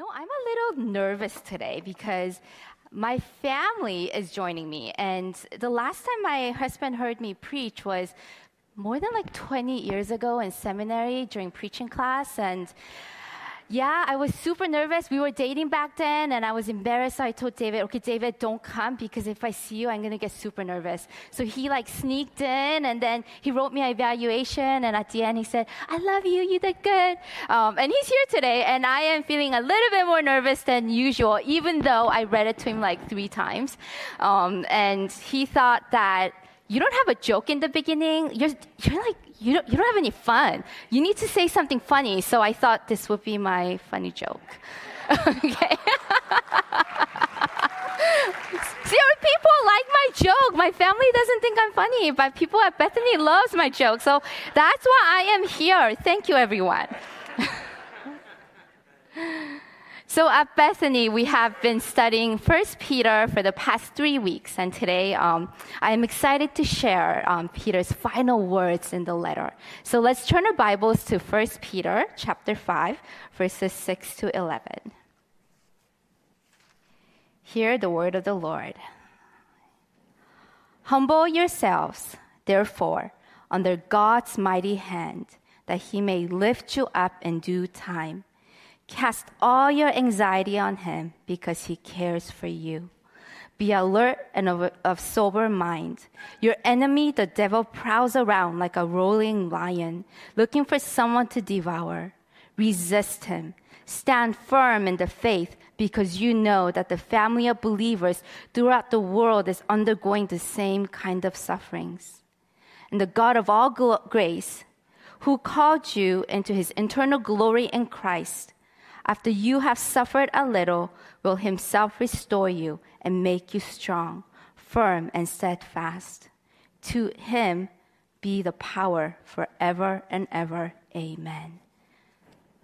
know, I'm a little nervous today because my family is joining me. And the last time my husband heard me preach was more than like 20 years ago in seminary during preaching class. And yeah, I was super nervous. We were dating back then, and I was embarrassed. So I told David, okay, David, don't come because if I see you, I'm going to get super nervous. So he like sneaked in, and then he wrote me an evaluation. And at the end, he said, I love you. You did good. Um, and he's here today, and I am feeling a little bit more nervous than usual, even though I read it to him like three times. Um, and he thought that you don't have a joke in the beginning. You're, you're like, you don't, you don't have any fun. You need to say something funny. So I thought this would be my funny joke. okay. See, people like my joke. My family doesn't think I'm funny, but people at Bethany loves my joke. So that's why I am here. Thank you, everyone. So at Bethany, we have been studying First Peter for the past three weeks, and today um, I am excited to share um, Peter's final words in the letter. So let's turn our Bibles to First Peter chapter five, verses six to eleven. Hear the word of the Lord. Humble yourselves, therefore, under God's mighty hand, that He may lift you up in due time. Cast all your anxiety on him because he cares for you. Be alert and of, of, sober mind. Your enemy, the devil, prowls around like a rolling lion, looking for someone to devour. Resist him. Stand firm in the faith because you know that the family of believers throughout the world is undergoing the same kind of sufferings. And the God of all grace, who called you into his eternal glory in Christ, after you have suffered a little, will himself restore you and make you strong, firm, and steadfast. To him be the power forever and ever. Amen.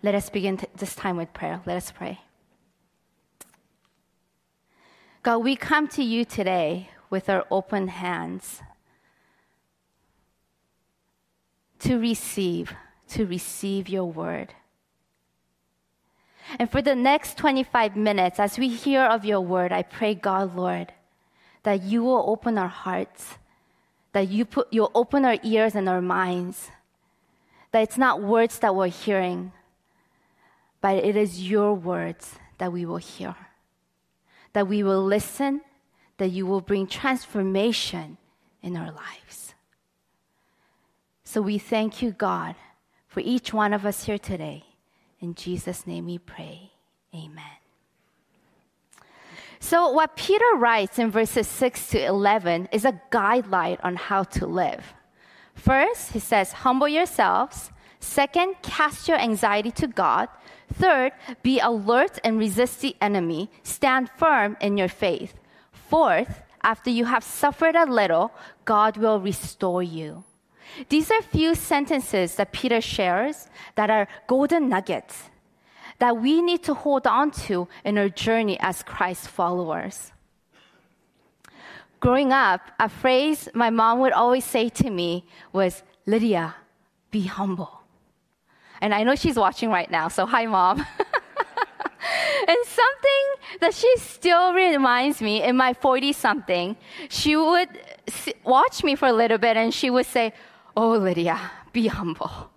Let us begin t- this time with prayer. Let us pray. God, we come to you today with our open hands to receive, to receive your word. And for the next 25 minutes, as we hear of your word, I pray, God, Lord, that you will open our hearts, that you put, you'll open our ears and our minds, that it's not words that we're hearing, but it is your words that we will hear, that we will listen, that you will bring transformation in our lives. So we thank you, God, for each one of us here today. In Jesus' name we pray. Amen. So, what Peter writes in verses 6 to 11 is a guideline on how to live. First, he says, Humble yourselves. Second, cast your anxiety to God. Third, be alert and resist the enemy. Stand firm in your faith. Fourth, after you have suffered a little, God will restore you. These are few sentences that Peter shares that are golden nuggets that we need to hold on to in our journey as Christ followers. Growing up, a phrase my mom would always say to me was, Lydia, be humble. And I know she's watching right now, so hi, mom. and something that she still reminds me in my 40 something, she would watch me for a little bit and she would say, Oh, Lydia, be humble.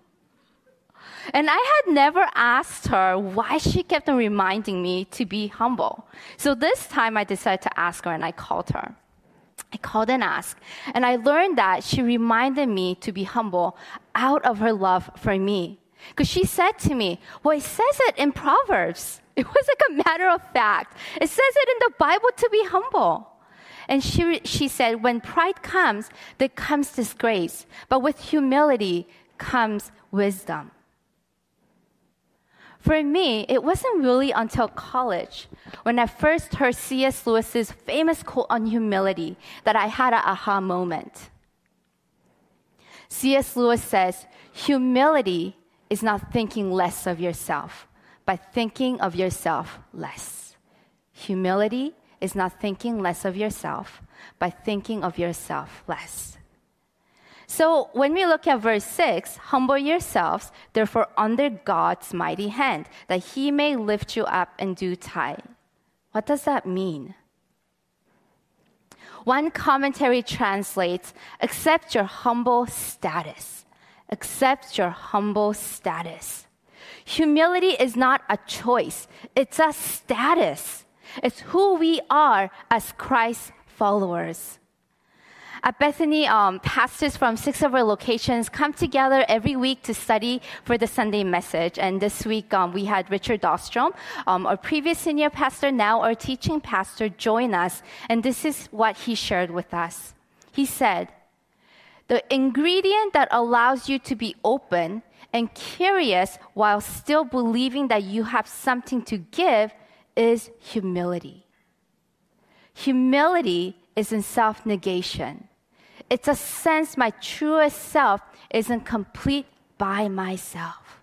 And I had never asked her why she kept on reminding me to be humble. So this time I decided to ask her and I called her. I called and asked. And I learned that she reminded me to be humble out of her love for me. Because she said to me, Well, it says it in Proverbs. It was like a matter of fact. It says it in the Bible to be humble. And she, she said, when pride comes, there comes disgrace. But with humility comes wisdom. For me, it wasn't really until college when I first heard C.S. Lewis's famous quote on humility that I had an aha moment. C.S. Lewis says, humility is not thinking less of yourself, but thinking of yourself less. Humility is not thinking less of yourself, but thinking of yourself less. So when we look at verse 6, humble yourselves, therefore, under God's mighty hand, that he may lift you up in due time. What does that mean? One commentary translates, accept your humble status. Accept your humble status. Humility is not a choice, it's a status. It's who we are as Christ followers. At Bethany, um, pastors from six of our locations come together every week to study for the Sunday message. And this week, um, we had Richard Dahlstrom, um, our previous senior pastor, now our teaching pastor, join us. And this is what he shared with us. He said, The ingredient that allows you to be open and curious while still believing that you have something to give is humility. Humility is in self negation. It's a sense my truest self isn't complete by myself.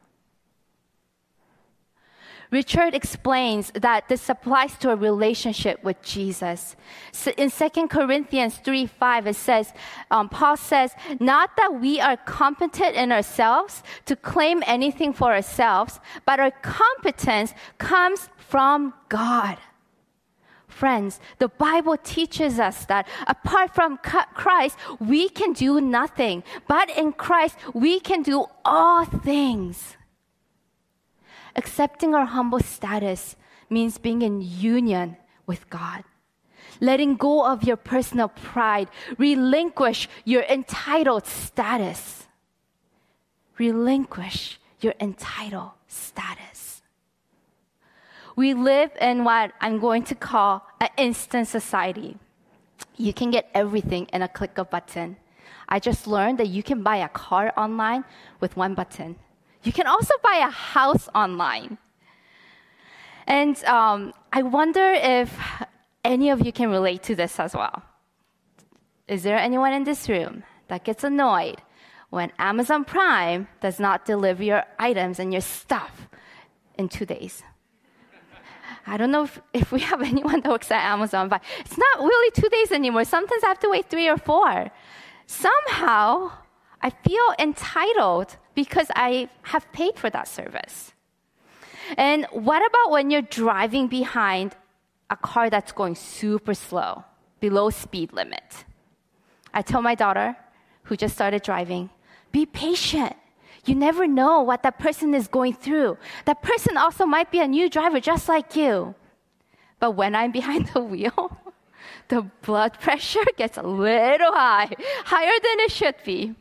Richard explains that this applies to a relationship with Jesus. So in 2 Corinthians 3 5, it says, um, Paul says, Not that we are competent in ourselves to claim anything for ourselves, but our competence comes from God. Friends, the Bible teaches us that apart from Christ, we can do nothing. But in Christ, we can do all things. Accepting our humble status means being in union with God. Letting go of your personal pride, relinquish your entitled status. Relinquish your entitled status. We live in what I'm going to call an instant society. You can get everything in a click of button. I just learned that you can buy a car online with one button. You can also buy a house online. And um, I wonder if any of you can relate to this as well. Is there anyone in this room that gets annoyed when Amazon Prime does not deliver your items and your stuff in two days? I don't know if, if we have anyone that works at Amazon, but it's not really two days anymore. Sometimes I have to wait three or four. Somehow, I feel entitled because I have paid for that service. And what about when you're driving behind a car that's going super slow, below speed limit? I tell my daughter, who just started driving, be patient. You never know what that person is going through. That person also might be a new driver just like you. But when I'm behind the wheel, the blood pressure gets a little high, higher than it should be.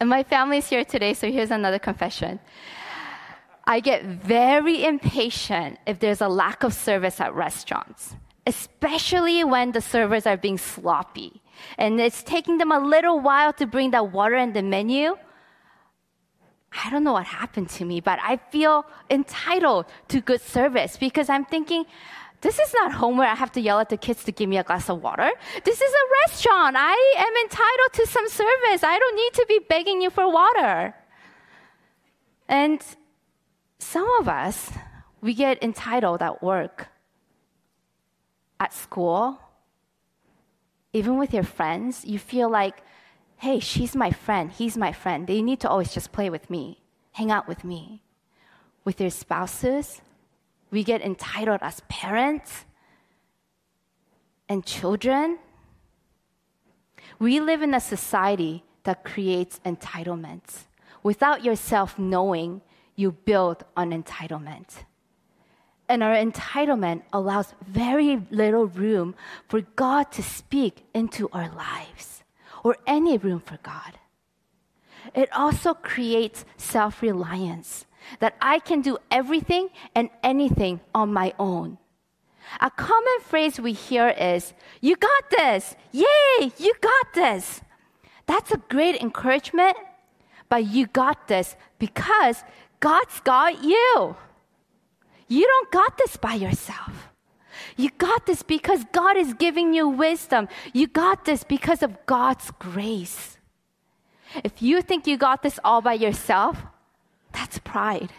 And my family's here today, so here's another confession. I get very impatient if there's a lack of service at restaurants, especially when the servers are being sloppy and it's taking them a little while to bring that water and the menu. I don't know what happened to me, but I feel entitled to good service because I'm thinking, this is not home where I have to yell at the kids to give me a glass of water. This is a restaurant. I am entitled to some service. I don't need to be begging you for water. And some of us, we get entitled at work, at school, even with your friends. You feel like, hey, she's my friend, he's my friend. They need to always just play with me, hang out with me. With your spouses, we get entitled as parents and children. We live in a society that creates entitlements. Without yourself knowing, you build on entitlement. And our entitlement allows very little room for God to speak into our lives or any room for God. It also creates self reliance that I can do everything and anything on my own. A common phrase we hear is, You got this! Yay! You got this! That's a great encouragement, but you got this because God's got you. You don't got this by yourself. You got this because God is giving you wisdom. You got this because of God's grace. If you think you got this all by yourself, that's pride.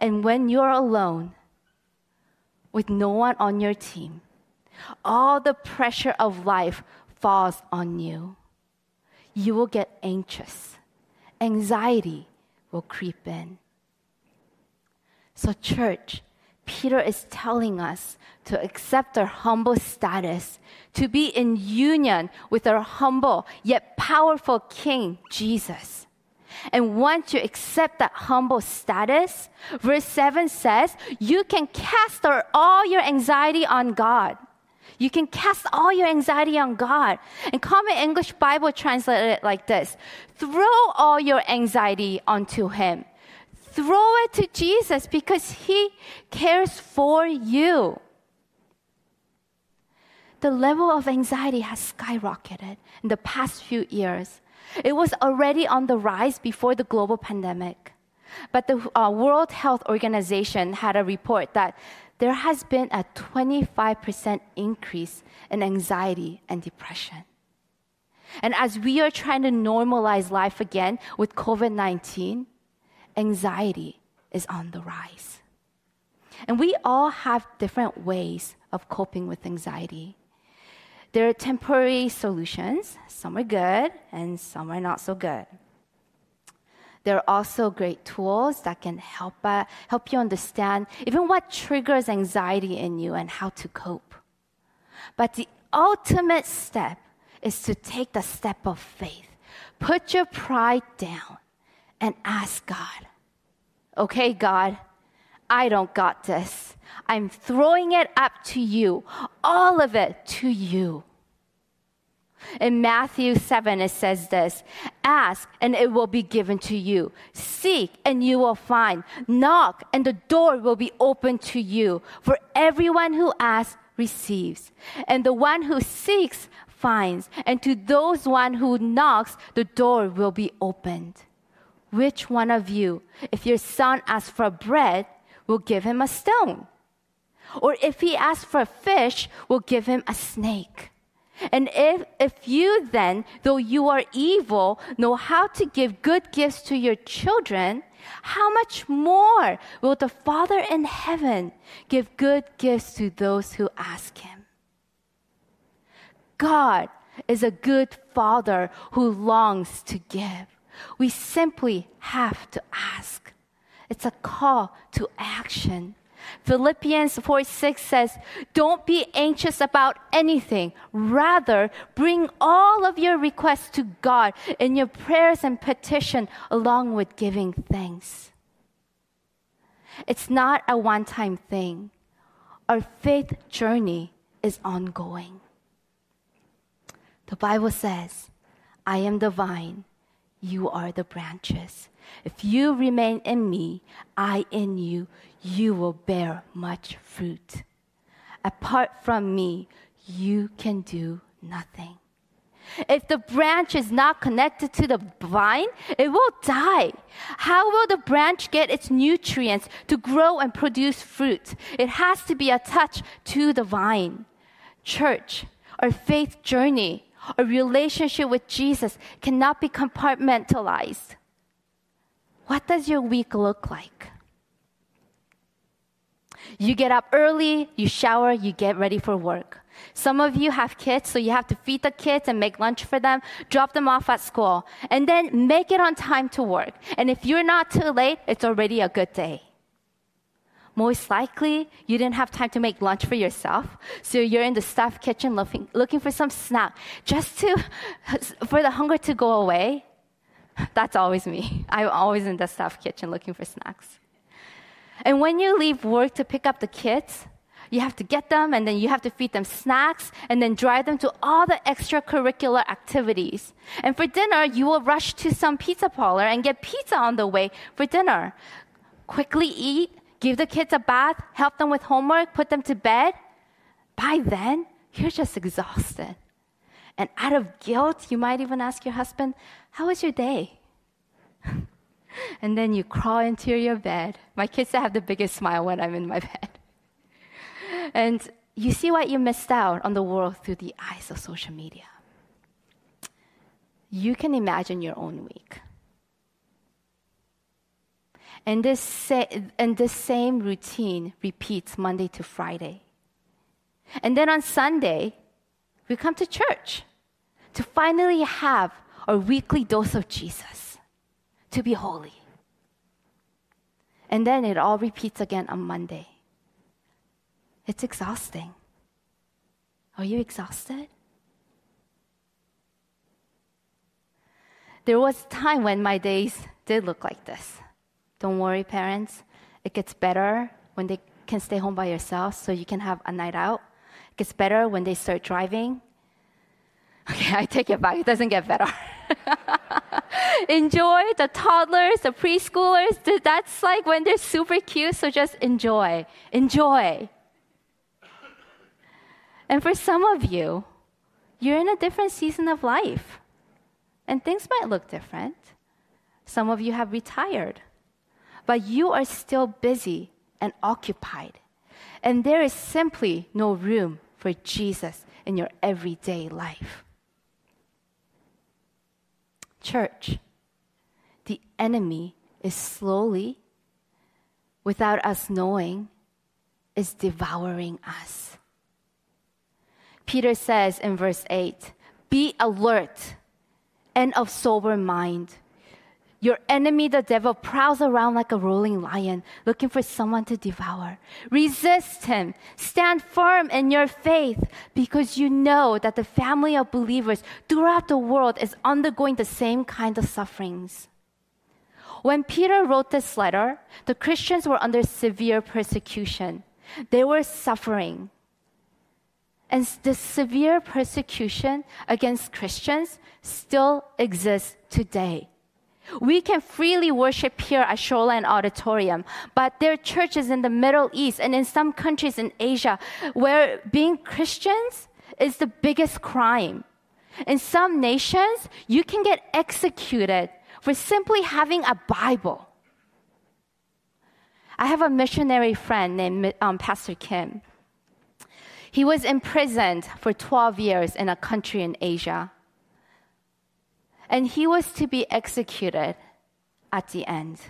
And when you're alone with no one on your team, all the pressure of life falls on you. you will get anxious. Anxiety will creep in. So, church, Peter is telling us to accept our humble status, to be in union with our humble yet powerful King, Jesus. And once you accept that humble status, verse 7 says, you can cast all your anxiety on God. You can cast all your anxiety on God. And Common English Bible translated it like this Throw all your anxiety onto Him. Throw it to Jesus because He cares for you. The level of anxiety has skyrocketed in the past few years. It was already on the rise before the global pandemic. But the uh, World Health Organization had a report that there has been a 25% increase in anxiety and depression. And as we are trying to normalize life again with COVID 19, anxiety is on the rise. And we all have different ways of coping with anxiety. There are temporary solutions, some are good and some are not so good. There are also great tools that can help, uh, help you understand even what triggers anxiety in you and how to cope. But the ultimate step is to take the step of faith. Put your pride down and ask God, okay, God, I don't got this. I'm throwing it up to you, all of it to you. In Matthew 7, it says this Ask, and it will be given to you. Seek, and you will find. Knock, and the door will be opened to you. For everyone who asks receives, and the one who seeks finds, and to those one who knocks, the door will be opened. Which one of you, if your son asks for bread, will give him a stone? Or if he asks for a fish, will give him a snake? And if, if you then, though you are evil, know how to give good gifts to your children, how much more will the Father in heaven give good gifts to those who ask him? God is a good Father who longs to give. We simply have to ask. It's a call to action. Philippians 4 6 says, Don't be anxious about anything. Rather, bring all of your requests to God in your prayers and petition, along with giving thanks. It's not a one time thing. Our faith journey is ongoing. The Bible says, I am the vine, you are the branches. If you remain in me, I in you, you will bear much fruit. Apart from me, you can do nothing. If the branch is not connected to the vine, it will die. How will the branch get its nutrients to grow and produce fruit? It has to be attached to the vine. Church, our faith journey, our relationship with Jesus cannot be compartmentalized. What does your week look like? You get up early, you shower, you get ready for work. Some of you have kids, so you have to feed the kids and make lunch for them, drop them off at school, and then make it on time to work. And if you're not too late, it's already a good day. Most likely, you didn't have time to make lunch for yourself, so you're in the staff kitchen looking, looking for some snack just to, for the hunger to go away. That's always me. I'm always in the staff kitchen looking for snacks. And when you leave work to pick up the kids, you have to get them and then you have to feed them snacks and then drive them to all the extracurricular activities. And for dinner, you will rush to some pizza parlor and get pizza on the way for dinner. Quickly eat, give the kids a bath, help them with homework, put them to bed. By then, you're just exhausted. And out of guilt, you might even ask your husband, How was your day? and then you crawl into your bed. My kids have the biggest smile when I'm in my bed. and you see what you missed out on the world through the eyes of social media. You can imagine your own week. And this, sa- and same routine repeats Monday to Friday. And then on Sunday, we come to church to finally have or weekly dose of Jesus to be holy. And then it all repeats again on Monday. It's exhausting. Are you exhausted? There was a time when my days did look like this. Don't worry, parents. It gets better when they can stay home by yourself so you can have a night out. It gets better when they start driving. Okay, I take it back. It doesn't get better. enjoy the toddlers, the preschoolers. That's like when they're super cute, so just enjoy. Enjoy. And for some of you, you're in a different season of life. And things might look different. Some of you have retired, but you are still busy and occupied. And there is simply no room for Jesus in your everyday life. Church, the enemy is slowly, without us knowing, is devouring us. Peter says in verse 8, Be alert and of sober mind. Your enemy, the devil, prowls around like a rolling lion, looking for someone to devour. Resist him. Stand firm in your faith because you know that the family of believers throughout the world is undergoing the same kind of sufferings. When Peter wrote this letter, the Christians were under severe persecution. They were suffering. And the severe persecution against Christians still exists today. We can freely worship here at Shoreline Auditorium, but there are churches in the Middle East and in some countries in Asia where being Christians is the biggest crime. In some nations, you can get executed for simply having a Bible. I have a missionary friend named um, Pastor Kim. He was imprisoned for 12 years in a country in Asia. And he was to be executed at the end.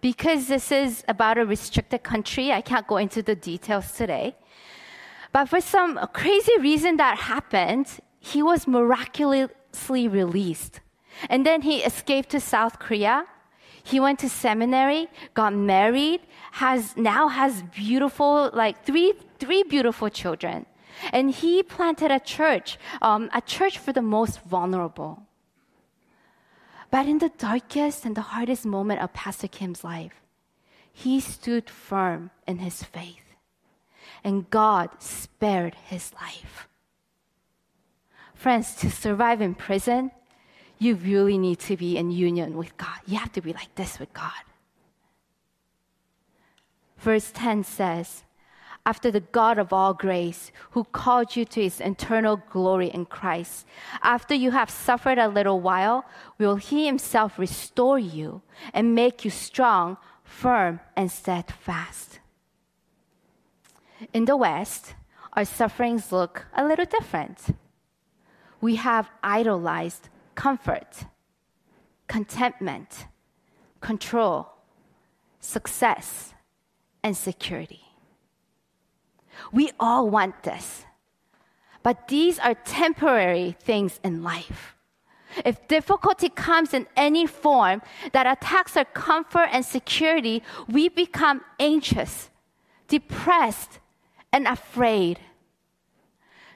Because this is about a restricted country, I can't go into the details today. But for some crazy reason that happened, he was miraculously released. And then he escaped to South Korea. He went to seminary, got married, has now has beautiful, like three three beautiful children. And he planted a church, um, a church for the most vulnerable. But in the darkest and the hardest moment of Pastor Kim's life, he stood firm in his faith. And God spared his life. Friends, to survive in prison, you really need to be in union with God. You have to be like this with God. Verse 10 says, after the God of all grace, who called you to his eternal glory in Christ. After you have suffered a little while, will he himself restore you and make you strong, firm, and steadfast. In the West, our sufferings look a little different. We have idolized comfort, contentment, control, success, and security. We all want this. But these are temporary things in life. If difficulty comes in any form that attacks our comfort and security, we become anxious, depressed, and afraid.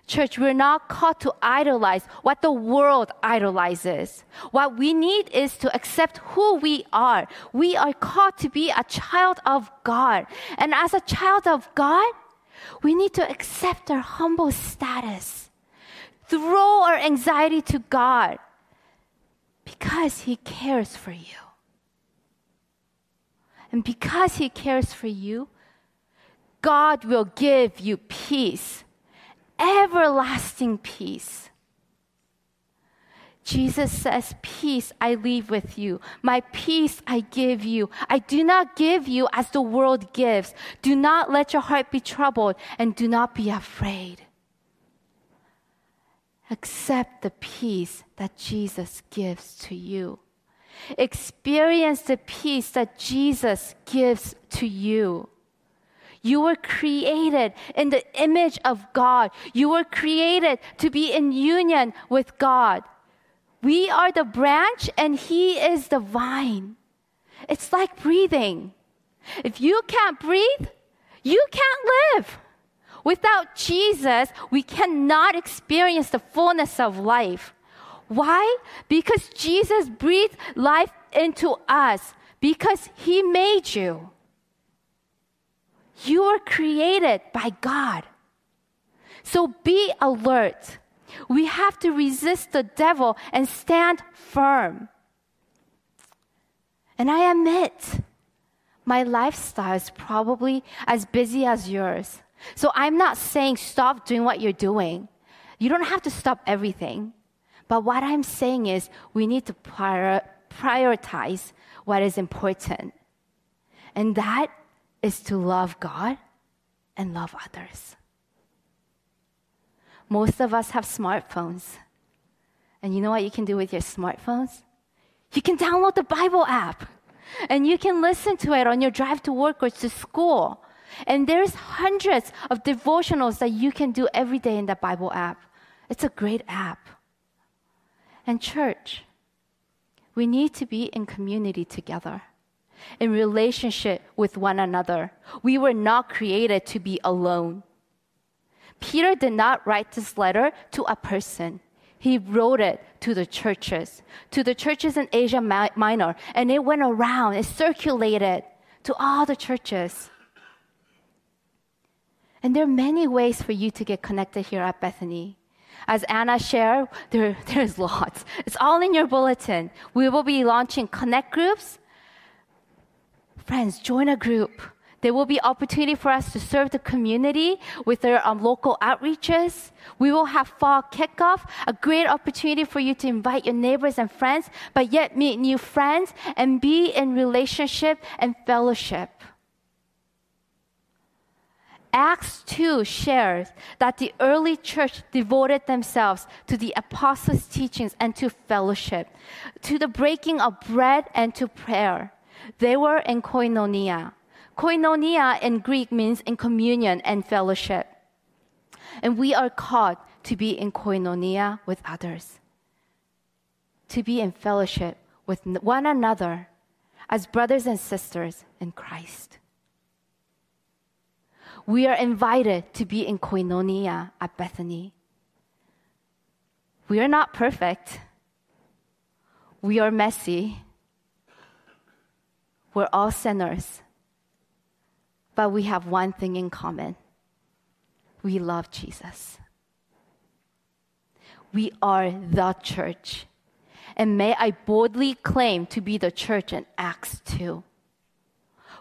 Church, we're not called to idolize what the world idolizes. What we need is to accept who we are. We are called to be a child of God. And as a child of God, we need to accept our humble status, throw our anxiety to God because He cares for you. And because He cares for you, God will give you peace, everlasting peace. Jesus says, Peace I leave with you. My peace I give you. I do not give you as the world gives. Do not let your heart be troubled and do not be afraid. Accept the peace that Jesus gives to you. Experience the peace that Jesus gives to you. You were created in the image of God. You were created to be in union with God. We are the branch and He is the vine. It's like breathing. If you can't breathe, you can't live. Without Jesus, we cannot experience the fullness of life. Why? Because Jesus breathed life into us, because He made you. You were created by God. So be alert. We have to resist the devil and stand firm. And I admit, my lifestyle is probably as busy as yours. So I'm not saying stop doing what you're doing. You don't have to stop everything. But what I'm saying is we need to prior- prioritize what is important. And that is to love God and love others. Most of us have smartphones. And you know what you can do with your smartphones? You can download the Bible app and you can listen to it on your drive to work or to school. And there's hundreds of devotionals that you can do every day in the Bible app. It's a great app. And church, we need to be in community together, in relationship with one another. We were not created to be alone. Peter did not write this letter to a person. He wrote it to the churches, to the churches in Asia Minor, and it went around, it circulated to all the churches. And there are many ways for you to get connected here at Bethany. As Anna shared, there, there's lots. It's all in your bulletin. We will be launching connect groups. Friends, join a group. There will be opportunity for us to serve the community with our um, local outreaches. We will have fall kickoff, a great opportunity for you to invite your neighbors and friends, but yet meet new friends and be in relationship and fellowship. Acts 2 shares that the early church devoted themselves to the apostles' teachings and to fellowship, to the breaking of bread and to prayer. They were in koinonia. Koinonia in Greek means in communion and fellowship. And we are called to be in koinonia with others, to be in fellowship with one another as brothers and sisters in Christ we are invited to be in koinonia at Bethany. We are not perfect. We are messy. We're all sinners. But we have one thing in common we love Jesus. We are the church. And may I boldly claim to be the church in Acts 2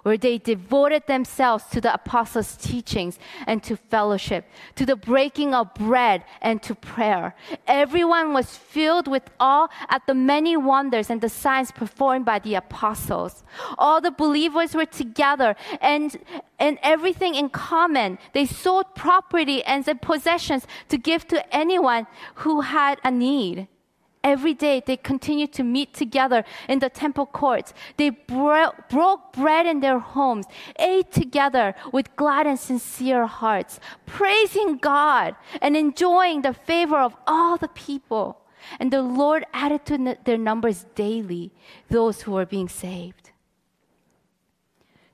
where they devoted themselves to the apostles' teachings and to fellowship, to the breaking of bread and to prayer. Everyone was filled with awe at the many wonders and the signs performed by the apostles. All the believers were together and and everything in common. They sold property and possessions to give to anyone who had a need. Every day they continued to meet together in the temple courts. They bro- broke bread in their homes, ate together with glad and sincere hearts, praising God and enjoying the favor of all the people. And the Lord added to their numbers daily those who were being saved.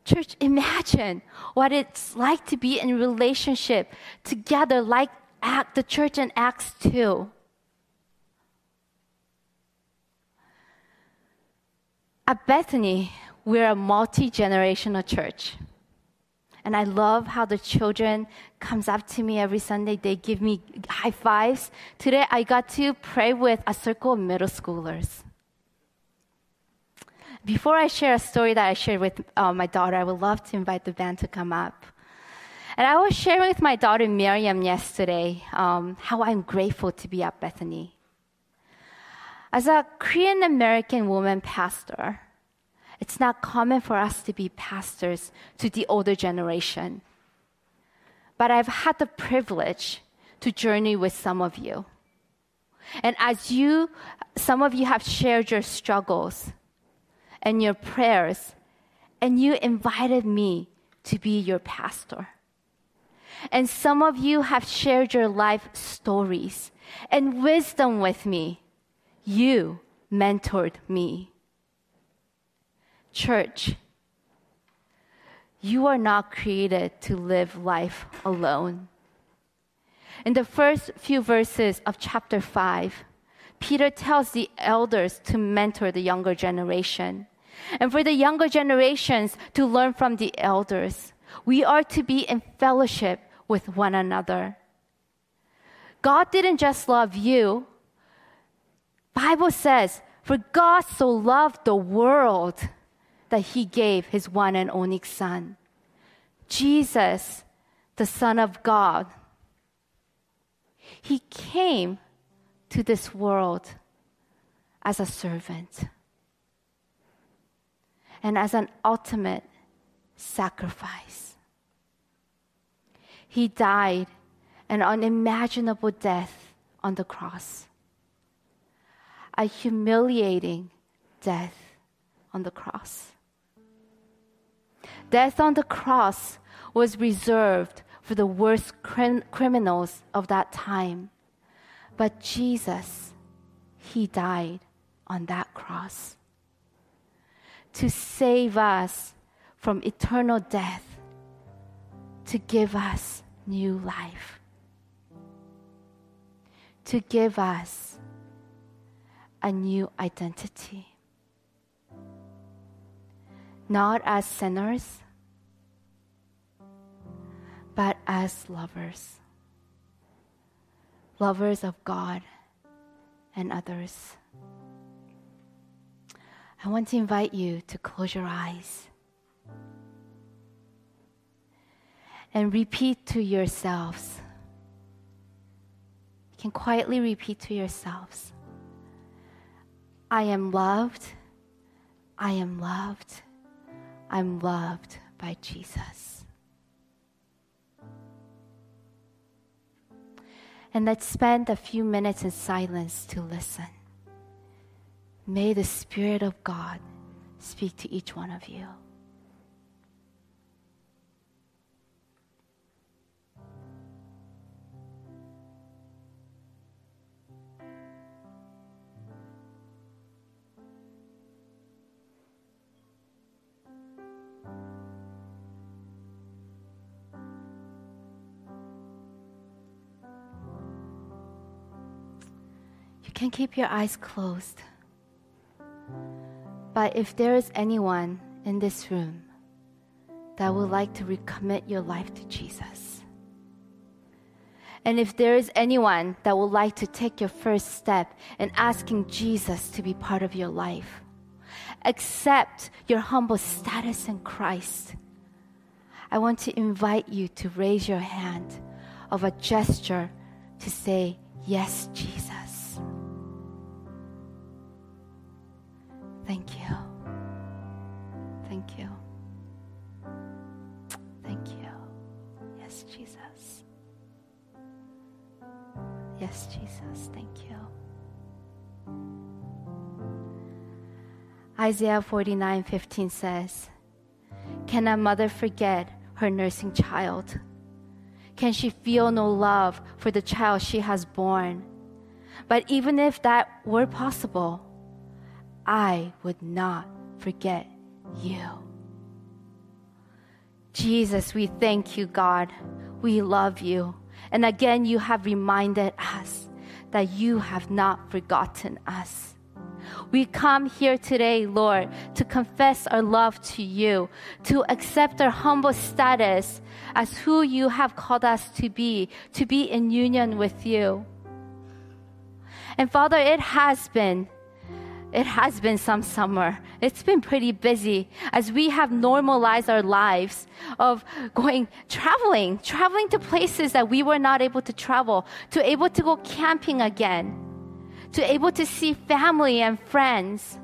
Church, imagine what it's like to be in relationship together like the church in Acts 2. At Bethany, we're a multi-generational church. And I love how the children comes up to me every Sunday. They give me high fives. Today I got to pray with a circle of middle schoolers. Before I share a story that I shared with uh, my daughter, I would love to invite the band to come up. And I was sharing with my daughter Miriam yesterday um, how I'm grateful to be at Bethany. As a Korean American woman pastor, it's not common for us to be pastors to the older generation. But I've had the privilege to journey with some of you. And as you, some of you have shared your struggles and your prayers, and you invited me to be your pastor. And some of you have shared your life stories and wisdom with me you mentored me. Church, you are not created to live life alone. In the first few verses of chapter 5, Peter tells the elders to mentor the younger generation. And for the younger generations to learn from the elders, we are to be in fellowship with one another. God didn't just love you. Bible says, for God so loved the world that he gave his one and only son. Jesus, the son of God. He came to this world as a servant and as an ultimate sacrifice. He died an unimaginable death on the cross, a humiliating death on the cross. Death on the cross was reserved for the worst crim- criminals of that time. But Jesus, He died on that cross to save us from eternal death, to give us new life, to give us a new identity. Not as sinners, but as lovers lovers of God and others. I want to invite you to close your eyes and repeat to yourselves. You can quietly repeat to yourselves I am loved. I am loved. I'm loved by Jesus. And let's spend a few minutes in silence to listen. May the Spirit of God speak to each one of you. Can keep your eyes closed. But if there is anyone in this room that would like to recommit your life to Jesus, and if there is anyone that would like to take your first step in asking Jesus to be part of your life, accept your humble status in Christ, I want to invite you to raise your hand of a gesture to say, Yes, Jesus. Thank you. Thank you. Thank you. Yes, Jesus. Yes, Jesus. Thank you. Isaiah 49:15 says, Can a mother forget her nursing child? Can she feel no love for the child she has born? But even if that were possible, I would not forget you. Jesus, we thank you, God. We love you. And again, you have reminded us that you have not forgotten us. We come here today, Lord, to confess our love to you, to accept our humble status as who you have called us to be, to be in union with you. And Father, it has been it has been some summer. It's been pretty busy as we have normalized our lives of going traveling, traveling to places that we were not able to travel, to able to go camping again, to able to see family and friends.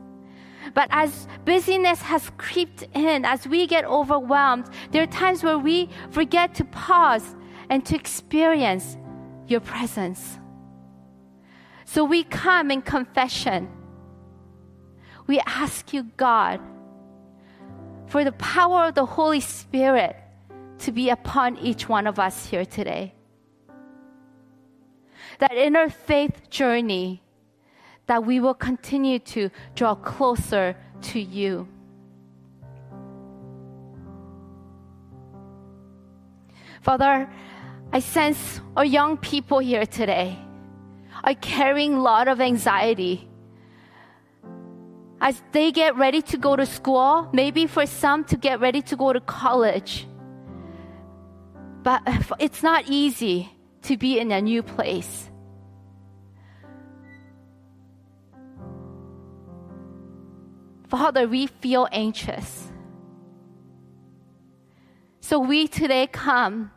But as busyness has creeped in, as we get overwhelmed, there are times where we forget to pause and to experience your presence. So we come in confession we ask you, God, for the power of the Holy Spirit to be upon each one of us here today. That in our faith journey, that we will continue to draw closer to you. Father, I sense our young people here today are carrying a lot of anxiety. As they get ready to go to school, maybe for some to get ready to go to college. But it's not easy to be in a new place. Father, we feel anxious. So we today come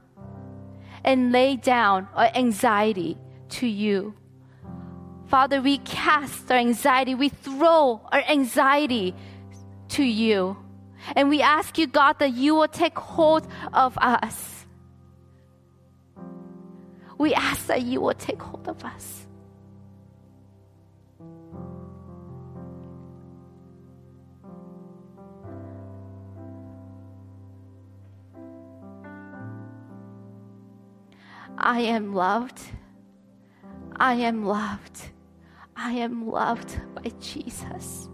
and lay down our anxiety to you. Father, we cast our anxiety, we throw our anxiety to you. And we ask you, God, that you will take hold of us. We ask that you will take hold of us. I am loved. I am loved. I am loved by Jesus.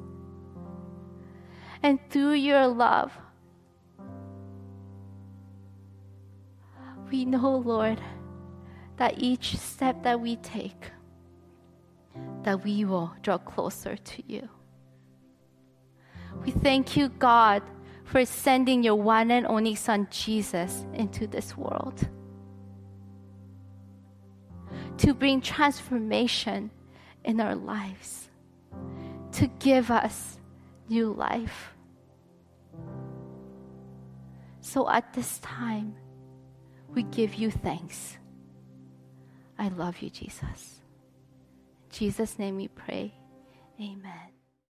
And through your love, we know, Lord, that each step that we take, that we will draw closer to you. We thank you, God, for sending your one and only Son, Jesus, into this world to bring transformation in our lives, to give us new life. So at this time, we give you thanks. I love you, Jesus. In Jesus' name we pray. Amen.